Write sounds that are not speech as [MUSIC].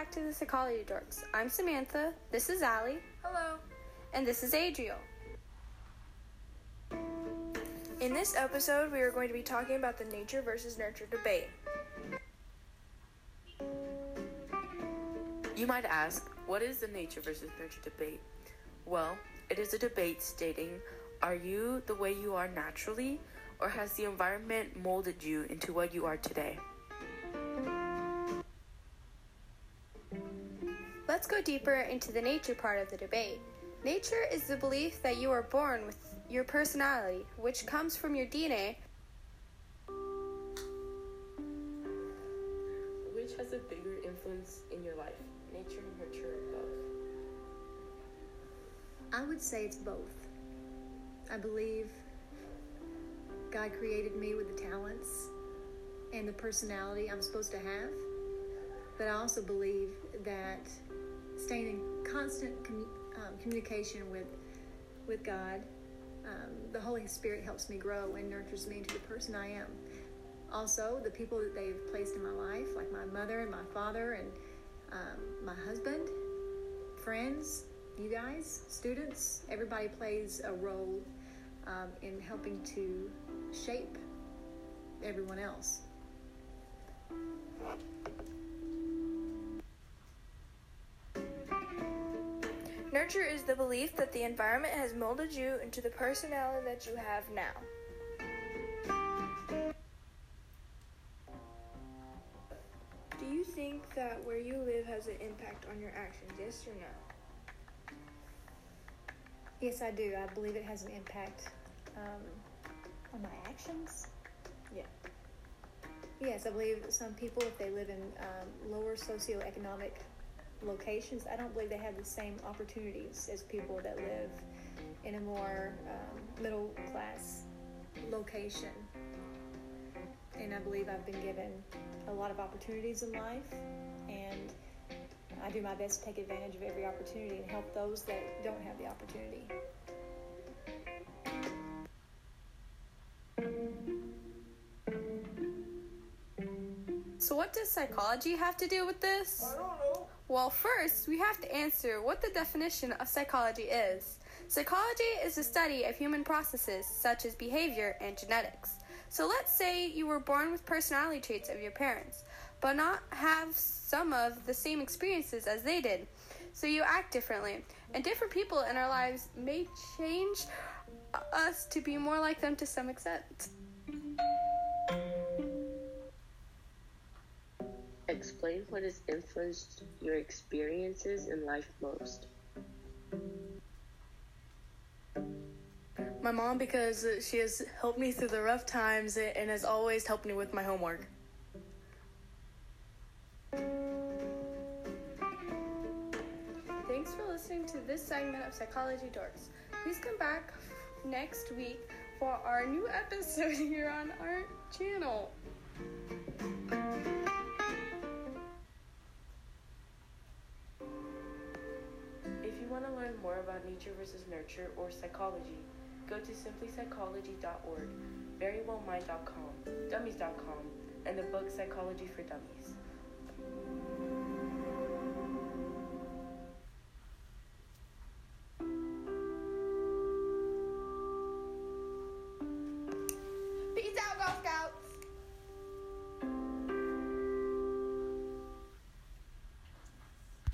back to the Psychology Dorks. I'm Samantha, this is Allie, Hello. and this is Adriel. In this episode, we are going to be talking about the nature versus nurture debate. You might ask, what is the nature versus nurture debate? Well, it is a debate stating, are you the way you are naturally, or has the environment molded you into what you are today? Let's go deeper into the nature part of the debate. Nature is the belief that you are born with your personality, which comes from your DNA. Which has a bigger influence in your life, nature, nurture, or both? I would say it's both. I believe God created me with the talents and the personality I'm supposed to have. But I also believe that staying in constant commu- um, communication with with God, um, the Holy Spirit helps me grow and nurtures me into the person I am. Also, the people that they've placed in my life, like my mother and my father and um, my husband, friends, you guys, students, everybody plays a role um, in helping to shape everyone else. Nurture is the belief that the environment has molded you into the personality that you have now. Do you think that where you live has an impact on your actions? Yes or no? Yes, I do. I believe it has an impact um, on my actions. Yeah. Yes, I believe some people, if they live in um, lower socioeconomic locations, I don't believe they have the same opportunities as people that live in a more um, middle class location. And I believe I've been given a lot of opportunities in life, and I do my best to take advantage of every opportunity and help those that don't have the opportunity. So, what does psychology have to do with this? Well, first, we have to answer what the definition of psychology is. Psychology is the study of human processes such as behavior and genetics. So, let's say you were born with personality traits of your parents, but not have some of the same experiences as they did. So, you act differently. And different people in our lives may change us to be more like them to some extent. Explain what has influenced your experiences in life most. My mom, because she has helped me through the rough times and has always helped me with my homework. Thanks for listening to this segment of Psychology Dorks. Please come back next week for our new episode [LAUGHS] here on our channel. More about nature versus nurture or psychology, go to simplypsychology.org, verywellmind.com, dummies.com, and the book Psychology for Dummies.